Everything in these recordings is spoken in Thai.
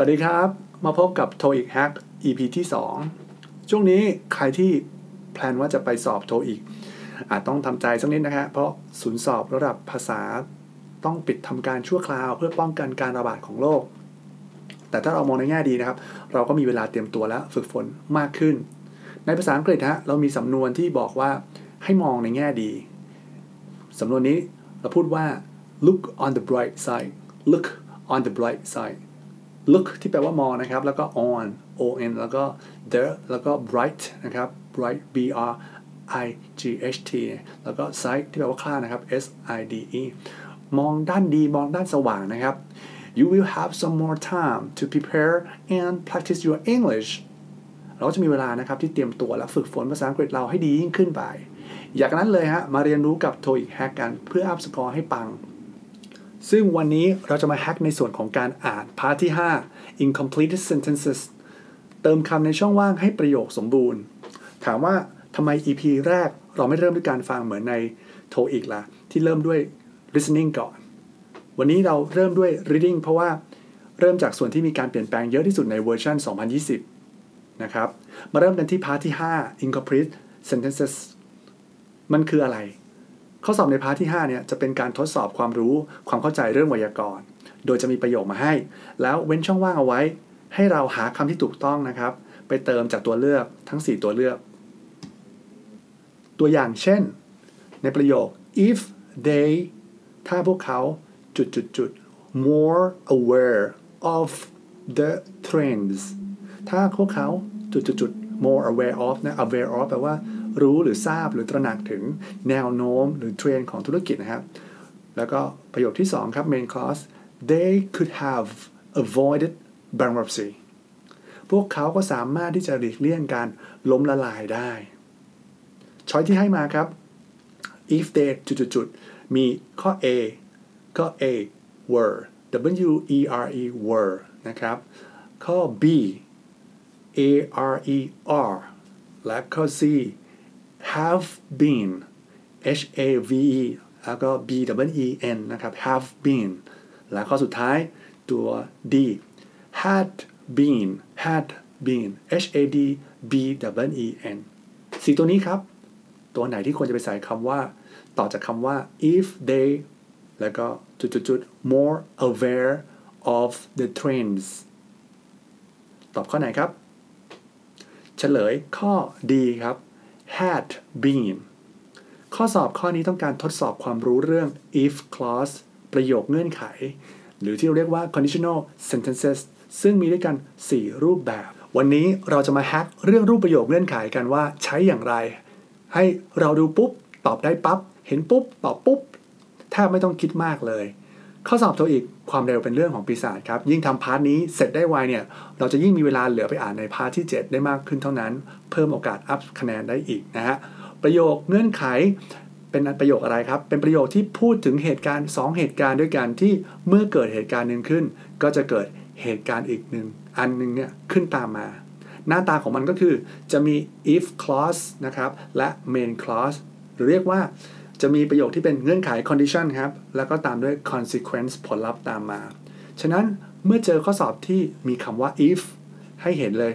สวัสดีครับ มาพบกับ TOEIC Hack EP ที่ 2 ช่วงนี้ใครที่แพลนว่าจะไปสอบ TOEIC อาจต้องทำใจสักนิดนะฮะเพราะศูนย์สอบระดับภาษาต้องปิดทำการชั่วคราว เพื่อป้องกันการระบาดของโรค แต่ถ้าเรามองในแง่ดีนะครับ เราก็มีเวลาเตรียมตัวและฝึกฝนมากขึ้น ในภาษาอังกฤษฮะเรามีสำนวนที่บอกว่าให้มองในแง่ดีสำนวนนี้เราพูดว่า look on the bright side look on the bright side look ที่แปลว่ามองนะครับ แล้วก็ on o n แล้วก็ the แล้วก็ bright นะครับ bright b r i g h t แล้วก็ side ที่แปลว่าค่านะครับ s i d e มองด้านดีมองด้านสว่างนะครับ you will have some more time to prepare and practice your English เราจะมีเวลานะครับที่เตรียมตัวและฝึกฝนภาษาอังกฤษเราให้ดียิ่งขึ้นไป อย่างนั้นเลยฮะมาเรียนรู้กับ TOEIC Hack กันเพื่อ up score ให้ปัง ซึ่งวันนี้เราจะมา hack ในส่วนของการอ่าน part ที่ 5 incomplete sentences เติมคำในช่องว่างให้ประโยคสมบูรณ์ ถามว่าทำไม EP แรกเราไม่เริ่มด้วยการฟังเหมือนใน TOEIC ล่ะ ที่เริ่มด้วย listening ก่อน วันนี้เราเริ่มด้วย reading เพราะว่าเริ่มจากส่วนที่มีการเปลี่ยนแปลงเยอะที่สุดในเวอร์ชัน2020 นะครับ มาเริ่มกันที่ part ที่ 5 incomplete sentences มันคืออะไร ข้อสอบใน part ที่5เนี่ยจะเป็นการทดสอบความรู้ความเข้าใจเรื่องไวยากรณ์ โดยจะมีประโยคมาให้ แล้วเว้นช่องว่างเอาไว้ ให้เราหาคำที่ถูกต้องนะครับ ไปเติมจากตัวเลือกทั้ง 4 ตัวเลือก ตัวอย่างเช่น ในประโยค if they ถ้าพวกเขาจุดจุดจุด more aware of the trends ถ้าพวกเขาจุดจุดจุด more aware of นะ aware of แปลว่า รู้หรือทราบหรือตระหนักถึงแนวโน้มหรือเทรนด์ของธุรกิจนะครับ แล้วก็ประโยคที่ 2 ครับ main clause they could have avoided bankruptcy พวกเขาก็สามารถที่จะหลีกเลี่ยงการล้มละลายได้ช้อยที่ให้มาครับ if they จุดๆมีข้อ A ข้อ A were W E R E were นะครับ ข้อ B A R E R และข้อ C have been H A V E แล้วก็ B W E N นะครับ have been และข้อสุดท้ายตัว D had been had been H A D B W E N สีตัวนี้ครับ ตัวไหนที่ควรจะไปใส่คำว่า ต่อจากคำว่า if they แล้วก็จุดๆ more aware of the trends ตอบข้อไหนครับ เฉลยข้อ D ครับ had been ข้อสอบข้อนี้ต้องการทดสอบความรู้เรื่อง if clause ประโยคเงื่อนไข หรือที่เราเรียกว่า conditional sentences ซึ่งมีด้วยกัน 4 รูปแบบ วันนี้เราจะมา hack เรื่องรูปประโยคเงื่อนไขกันว่าใช้อย่างไร ให้เราดูปุ๊บ ตอบได้ปั๊บ เห็นปุ๊บ ตอบปุ๊บแทบไม่ต้องคิดมากเลย ข้อสอบ TOEIC ความเร็วเป็นเรื่องของปีศาจครับ ยิ่งทำ part นี้เสร็จได้ไวเนี่ย เราจะยิ่งมีเวลาเหลือไปอ่านใน part ที่ 7 ได้มากขึ้นเท่านั้น เพิ่มโอกาส up คะแนนได้อีกนะฮะ ประโยคเงื่อนไขเป็นประโยคอะไรครับ เป็นประโยคที่พูดถึงเหตุการณ์ 2 เหตุการณ์ด้วยกันที่เมื่อเกิดเหตุการณ์หนึ่งขึ้น ก็จะเกิดเหตุการณ์อีกหนึ่งอันหนึ่งเนี่ยขึ้นตามมา หน้าตาของมันก็คือจะมี if clause นะครับและ main clause หรือเรียกว่า จะมีประโยคที่เป็นเงื่อนไข condition ครับ แล้วก็ตามด้วย consequence ผลลัพธ์ตามมา ฉะนั้นเมื่อเจอข้อสอบที่มีคำว่า if ให้เห็นเลย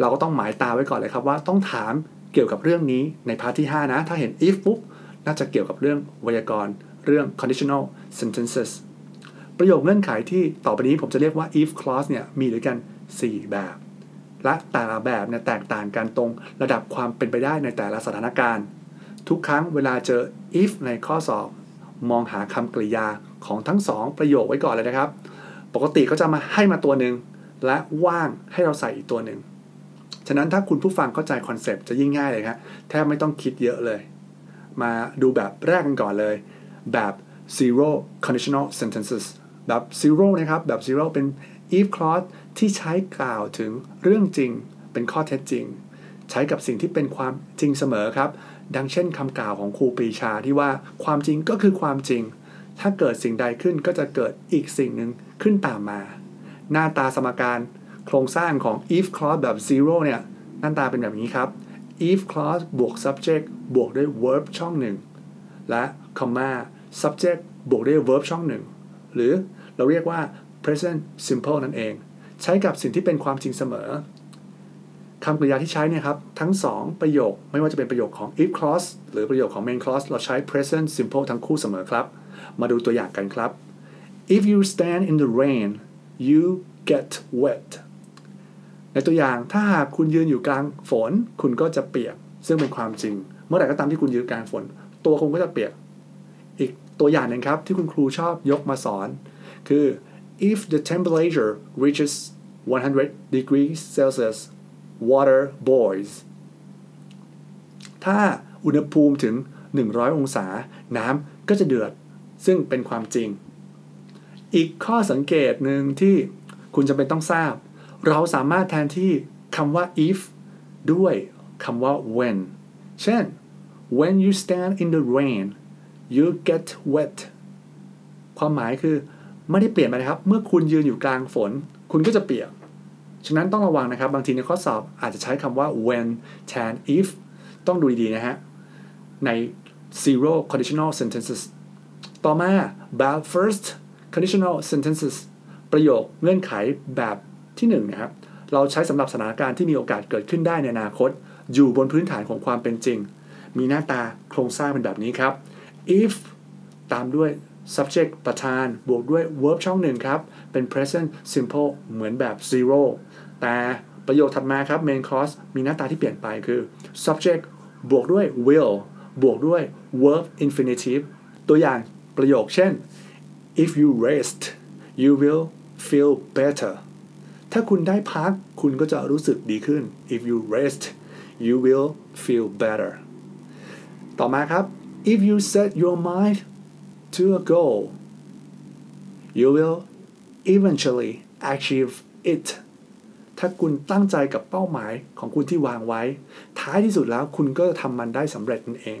เราก็ต้องหมายตาไว้ก่อนเลยครับว่าต้องถามเกี่ยวกับเรื่องนี้ในพาร์ทที่ 5 นะ ถ้าเห็น if ปุ๊บ น่าจะเกี่ยวกับเรื่องไวยากรณ์ เรื่อง conditional sentences ประโยคเงื่อนไขที่ต่อไปนี้ผมจะเรียกว่า if clause เนี่ยมีด้วยกัน 4 แบบ และแต่ละแบบเนี่ยแตกต่างกันตรงระดับความเป็นไปได้ในแต่ละสถานการณ์ ทุกครั้งเวลาเจอ if ในข้อสอบ มองหาคำกริยาของทั้งสองประโยคไว้ก่อนเลยนะครับ ปกติก็จะมาให้มาตัวหนึ่งและว่างให้เราใส่อีกตัวหนึ่ง ฉะนั้นถ้าคุณผู้ฟังเข้าใจคอนเซปต์จะยิ่งง่ายเลยครับแทบไม่ต้องคิดเยอะเลย มาดูแบบแรกกันก่อนเลย แบบ zero conditional sentences แบบ zero นะครับ แบบ zero เป็น if clause ที่ใช้กล่าวถึงเรื่องจริง เป็นข้อเท็จจริง ใช้กับสิ่งที่เป็นความจริงเสมอครับ ดังเช่นคำกล่าวของครูปรีชาที่ว่าความจริงก็คือความจริง ถ้าเกิดสิ่งใดขึ้นก็จะเกิดอีกสิ่งหนึ่งขึ้นตามมา หน้าตาสมการโครงสร้างของ if clause แบบ zero เนี่ยหน้าตาเป็นแบบนี้ครับ if clause บวก subject บวกด้วย verb ช่องหนึ่งและ comma subject บวกด้วย verb ช่องหนึ่งหรือเราเรียกว่า present simple นั่นเอง ใช้กับสิ่งที่เป็นความจริงเสมอ คำกริยาที่ใช้เนี่ยครับทั้ง 2 ประโยคไม่ว่าจะเป็นประโยคของ if clause หรือประโยคของ main clause เราใช้ present simple ทั้งคู่เสมอครับ มาดูตัวอย่างกันครับ if you stand in the rain you get wet ในตัวอย่างถ้าหากคุณยืนอยู่กลางฝน คุณก็จะเปียก ซึ่งเป็นความจริง เมื่อไหร่ก็ตามที่คุณยืนกลางฝน ตัวคุณก็จะเปียก อีกตัวอย่างหนึ่งครับที่คุณครูชอบยกมาสอน คือ if the temperature reaches 100 degrees Celsius water boils ถ้าอุณหภูมิถึง 100 องศา น้ำก็จะเดือด ซึ่งเป็นความจริง อีกข้อสังเกตหนึ่งที่คุณจำเป็นต้องทราบ เราสามารถแทนที่คำว่า if ด้วยคำว่า when เช่น when you stand in the rain you get wet ความหมายคือไม่ได้เปลี่ยนไปนะครับ เมื่อคุณยืนอยู่กลางฝน คุณก็จะเปียก ฉะนั้นต้องระวังนะครับ บางทีในข้อสอบอาจจะใช้คำว่า when แทน if ต้องดูดีๆนะฮะ ใน zero conditional sentences ต่อมาแบบ first conditional sentences ประโยคเงื่อนไขแบบที่1นนะครับ เราใช้สำหรับสถานการณ์ที่มีโอกาสเกิดขึ้นได้ในอนาคต อยู่บนพื้นฐานของความเป็นจริง มีหน้าตาโครงสร้างเป็นแบบนี้ครับ if ตามด้วย subject ประธาน บวกด้วย verb ช่องหนึ่งครับ เป็น present simple เหมือนแบบ zero แต่ประโยคถัดมาครับ main clause มีหน้าตาที่เปลี่ยนไปคือ subject บวกด้วย will บวกด้วย verb infinitive ตัวอย่างประโยคเช่น if you rest you will feel better ถ้าคุณได้พักคุณก็จะรู้สึกดีขึ้น if you rest you will feel better ต่อมาครับ if you set your mind to a goal you will eventually achieve it ถ้าคุณตั้งใจกับเป้าหมายของคุณที่วางไว้ ท้ายที่สุดแล้วคุณก็จะทำมันได้สำเร็จนั่นเอง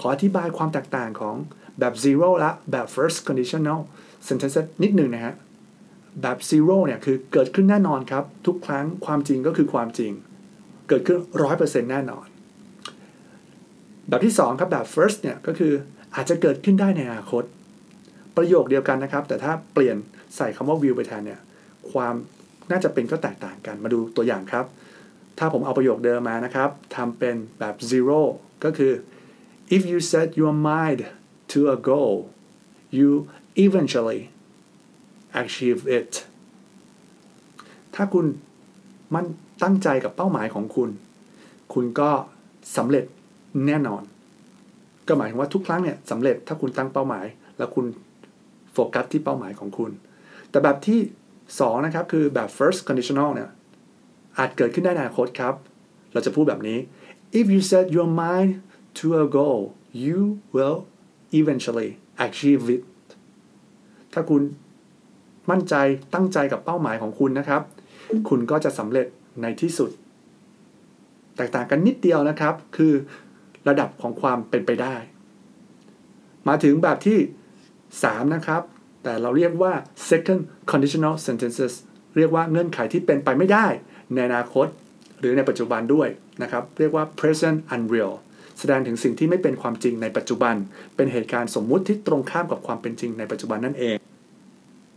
ขออธิบายความแตกต่างของแบบ zero และแบบ first conditional sentence นิดหนึ่งนะฮะ แบบ zero เนี่ยคือเกิดขึ้นแน่นอนครับ ทุกครั้งความจริงก็คือความจริง เกิดขึ้น 100%แน่นอน แบบที่ 2 ครับแบบ first เนี่ยก็คืออาจจะเกิดขึ้นได้ในอนาคต ประโยคเดียวกันนะครับ แต่ถ้าเปลี่ยนใส่คำว่า will ไปแทนเนี่ยความ น่าจะเป็นก็แตกต่างกันมาดูตัวอย่างครับ ถ้าผมเอาประโยคเดิมมานะครับทำเป็นแบบ zero ก็คือ if you set your mind to a goal you eventually achieve it ถ้าคุณมันตั้งใจกับเป้าหมายของคุณ คุณก็สำเร็จแน่นอน ก็หมายถึงว่าทุกครั้งเนี่ยสำเร็จถ้าคุณตั้งเป้าหมาย แล้วคุณโฟกัสที่เป้าหมายของคุณ แต่แบบที่ 2นะครับคือแบบ first conditional เนี่ยอาจเกิดขึ้นได้ในอนาคตครับ เราจะพูดแบบนี้ if you set your mind to a goal you will eventually achieve it ถ้าคุณมั่นใจตั้งใจกับเป้าหมายของคุณนะครับ คุณก็จะสำเร็จในที่สุด แตกต่างกันนิดเดียวนะครับ คือระดับของความเป็นไปได้ มาถึงแบบที่ 3 นะครับ แต่เราเรียกว่า second conditional sentences เรียกว่าเงื่อนไขที่เป็นไปไม่ได้ ในอนาคต หรือในปัจจุบันด้วยนะครับ เรียกว่า present unreal แสดงถึงสิ่งที่ไม่เป็นความจริงในปัจจุบัน เป็นเหตุการณ์สมมุติที่ตรงข้ามกับความเป็นจริงในปัจจุบันนั่นเอง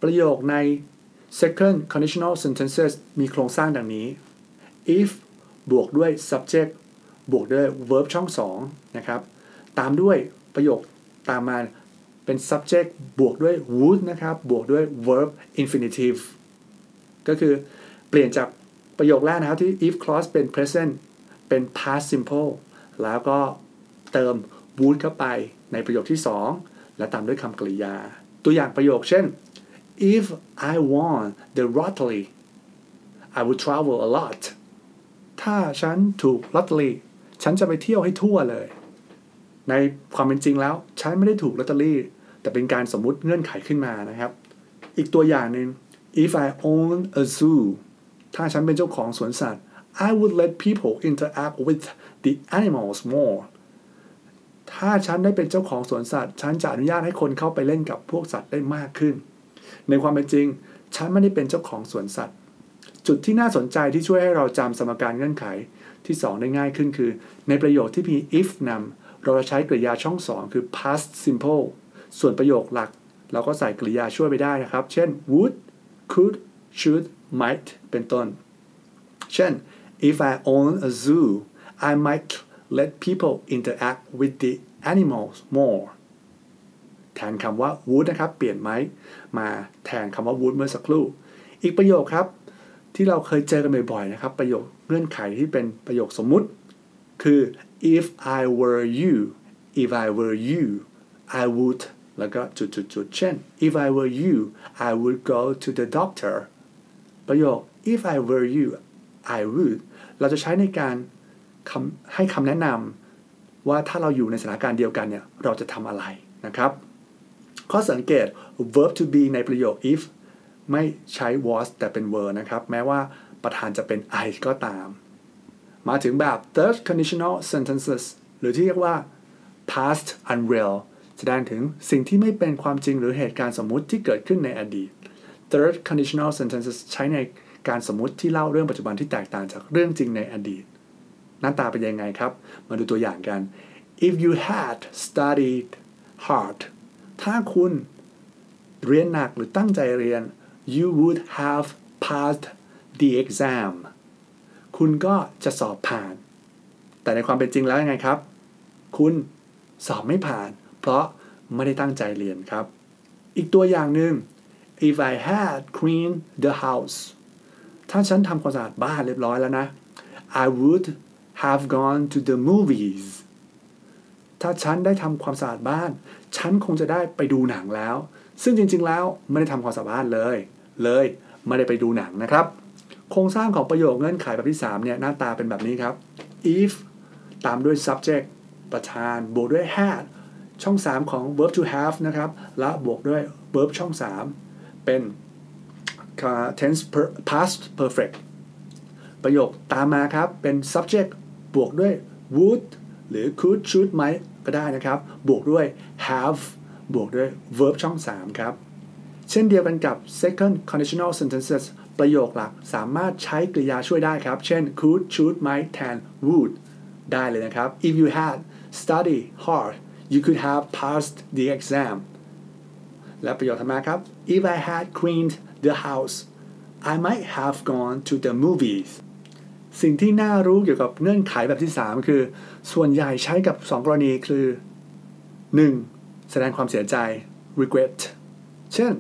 ประโยคใน second conditional sentences มีโครงสร้างดังนี้ if บวกด้วย subject บวกด้วย verb ช่อง2นะครับ ตามด้วยประโยคตามมา เป็น subject บวกด้วย would นะครับ บวกด้วย verb infinitive ก็คือเปลี่ยนจากประโยคแรกนะครับที่ if clause เป็น present เป็น past simple แล้วก็เติม would เข้าไปในประโยคที่ 2 และตามด้วยคำกริยา ตัวอย่างประโยคเช่น if I won the lottery I would travel a lot ถ้าฉันถูกลอตเตอรี่ฉันจะไปเที่ยวให้ทั่วเลย ในความเป็นจริงแล้วฉันไม่ได้ถูกลอตเตอรี่ แต่เป็นการสมมุติเงื่อนไขขึ้นมานะครับ อีกตัวอย่างหนึ่ง if I own a zoo ถ้าฉันเป็นเจ้าของสวนสัตว์ I would let people interact with the animals more ถ้าฉันได้เป็นเจ้าของสวนสัตว์ ฉันจะอนุญาตให้คนเข้าไปเล่นกับพวกสัตว์ได้มากขึ้น ในความเป็นจริง ฉันไม่ได้เป็นเจ้าของสวนสัตว์ จุดที่น่าสนใจที่ช่วยให้เราจำสมการเงื่อนไขที่ 2 ได้ง่ายขึ้นคือ ในประโยคที่มี if นำ เราจะใช้กริยาช่อง2คือ past simple ส่วนประโยคหลัก เราก็ใส่กริยาช่วยไปได้นะครับ เช่น would could should might เป็นต้น เช่น if I own a zoo I might let people interact with the animals more แทนคำว่า would นะครับ เปลี่ยน might มาแทนคำว่า would เมื่อสักครู่ อีกประโยคครับ ที่เราเคยเจอกันบ่อยๆนะครับ ประโยคเงื่อนไขที่เป็นประโยคสมมุติ คือ if I were you if I were you I would แล้วก็จุดๆๆเช่น if I were you I would go to the doctor ประโยค if I were you I would เราจะใช้ในการให้คำแนะนำว่าถ้าเราอยู่ในสถานการณ์เดียวกันเนี่ย เราจะทำอะไรนะครับ ข้อสังเกต verb to be ในประโยค if ไม่ใช้ was แต่เป็น were นะครับ แม้ว่าประธานจะเป็น I ก็ตาม มาถึงแบบ third conditional sentences หรือที่เรียกว่า past unreal แสดงถึงสิ่งที่ไม่เป็นความจริงหรือเหตุการณ์สมมุติที่เกิดขึ้นในอดีต third conditional sentences ใช้ในการสมมุติที่เล่าเรื่องปัจจุบันที่แตกต่างจากเรื่องจริงในอดีต หน้าตาเป็นยังไงครับ มาดูตัวอย่างกัน if you had studied hard ถ้าคุณเรียนหนักหรือตั้งใจเรียน you would have passed the exam คุณก็จะสอบผ่าน แต่ในความเป็นจริงแล้วยังไงครับ คุณสอบไม่ผ่าน เพราะไม่ได้ตั้งใจเรียนครับ อีกตัวอย่างหนึ่ง if I had cleaned the house ถ้าฉันทำความสะอาดบ้านเรียบร้อยแล้วนะ I would have gone to the movies ถ้าฉันได้ทำความสะอาดบ้าน ฉันคงจะได้ไปดูหนังแล้ว ซึ่งจริงๆแล้วไม่ได้ทำความสะอาดบ้านเลย เลยไม่ได้ไปดูหนังนะครับ โครงสร้างของประโยคเงื่อนไขแบบที่3เนี่ยหน้าตาเป็นแบบนี้ครับ if ตามด้วย subject ประธาน บวกด้วย had ช่อง 3 ของ verb to have นะครับ และบวกด้วย verb ช่อง 3 เป็น tense past perfect ประโยคตามมาครับ เป็น subject บวกด้วย would หรือ could should might ก็ได้นะครับ บวกด้วย have บวกด้วย verb ช่อง 3 ครับ เช่นเดียวกันกับ second conditional sentences ประโยคหลักสามารถใช้กริยาช่วยได้ครับ เช่น could should might แทน would ได้เลยนะครับ if you had studied hard you could have passed the exam และประโยคถัดมาครับ if I had cleaned the house I might have gone to the movies สิ่งที่น่ารู้เกี่ยวกับเงื่อนไขแบบที่ 3 คือ ส่วนใหญ่ใช้กับ 2 กรณีคือ 1. แสดงความเสียใจ regret เช่น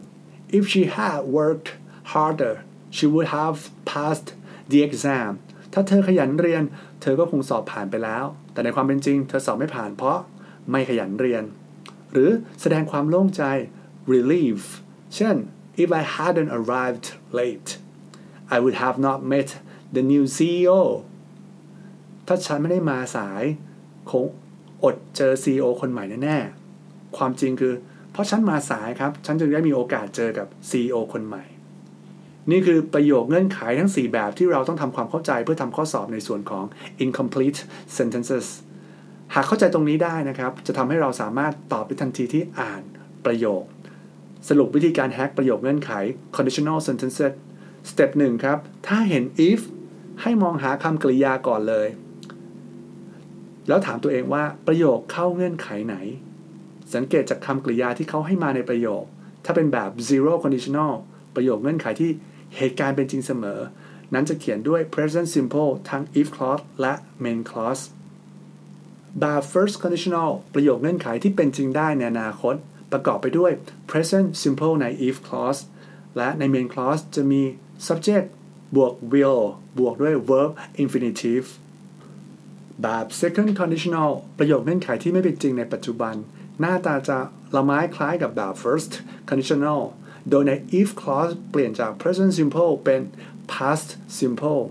if she had worked harder she would have passed the exam ถ้าเธอขยันเรียน เธอก็คงสอบผ่านไปแล้ว แต่ในความเป็นจริง เธอสอบไม่ผ่านเพราะไม่ขยันเรียน หรือแสดงความโล่งใจ relief เช่น if I hadn't arrived late I would have not met the new CEO ถ้าฉันไม่ได้มาสายคงอดเจอ CEO คนใหม่แน่ๆ ความจริงคือ เพราะฉันมาสายครับ ฉันจึงได้มีโอกาสเจอกับ CEO คนใหม่ นี่คือประโยคเงื่อนไขทั้ง 4 แบบที่เราต้องทำความเข้าใจเพื่อทำข้อสอบในส่วนของ incomplete sentences หากเข้าใจตรงนี้ได้นะครับ จะทำให้เราสามารถตอบได้ทันทีที่อ่านประโยค สรุปวิธีการแฮกประโยคเงื่อนไข conditional sentences step 1 ครับ ถ้าเห็น if ให้มองหาคำกริยาก่อนเลย แล้วถามตัวเองว่าประโยคเข้าเงื่อนไขไหน สังเกตจากคำกริยาที่เขาให้มาในประโยค ถ้าเป็นแบบ zero conditional ประโยคเงื่อนไขที่เหตุการณ์เป็นจริงเสมอ นั้นจะเขียนด้วย present simple ทั้ง if clause และ main clause แบบ first conditional ประโยคเงื่อนไขที่เป็นจริงได้ในอนาคต ประกอบไปด้วย present simple ใน if clause และใน main clause จะมี subject บวก will บวกด้วย verb infinitive แบบ second conditional ประโยคเงื่อนไขที่ไม่เป็นจริงในปัจจุบัน หน้าตาจะละไม้คล้ายกับแบบ first conditional โดยใน if clause เปลี่ยนจาก present simple เป็น past simple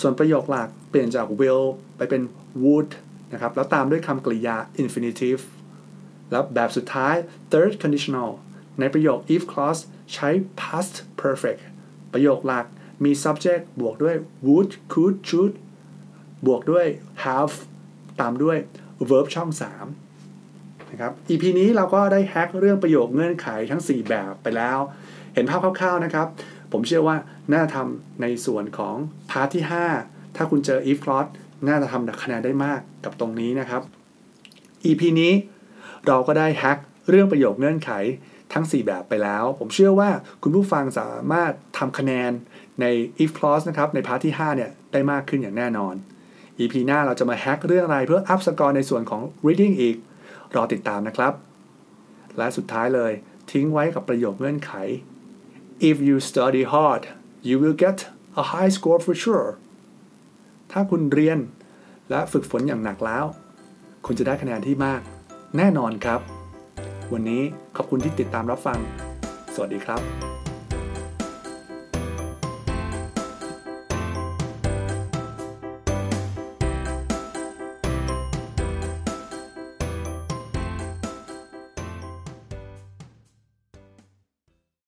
ส่วนประโยคหลักเปลี่ยนจาก will ไปเป็น would นะครับ แล้วตามด้วยคำกริยา infinitive แล้วแบบสุดท้าย third conditional ในประโยค if clause ใช้ past perfect ประโยคหลักมี subject บวกด้วย would could should บวกด้วย have ตามด้วย verb ช่อง 3 นะครับ EP นี้เราก็ได้แฮกเรื่องประโยคเงื่อนไขทั้ง 4 แบบไปแล้ว เห็นภาพคร่าวๆนะครับ ผมเชื่อว่าน่าทำในส่วนของ part ที่ 5 ถ้าคุณเจอ if clause น่าจะทำคะแนนได้มากกับตรงนี้นะครับ EP นี้เราก็ได้ hack เรื่องประโยคเงื่อนไขทั้ง 4 แบบไปแล้ว ผมเชื่อว่าคุณผู้ฟังสามารถทำคะแนนใน if clause นะครับใน part ที่ 5 เนี่ย ได้มากขึ้นอย่างแน่นอน EP หน้าเราจะมา hack เรื่องอะไรเพื่อ up score ในส่วนของ reading อีก รอติดตามนะครับ และสุดท้ายเลยทิ้งไว้กับประโยคเงื่อนไข if you study hard you will get a high score for sure ถ้าคุณเรียนและฝึกฝนอย่างหนักแล้ว คุณจะได้คะแนนที่มาก แน่นอนครับ วันนี้ขอบคุณที่ติดตามรับฟัง สวัสดีครับ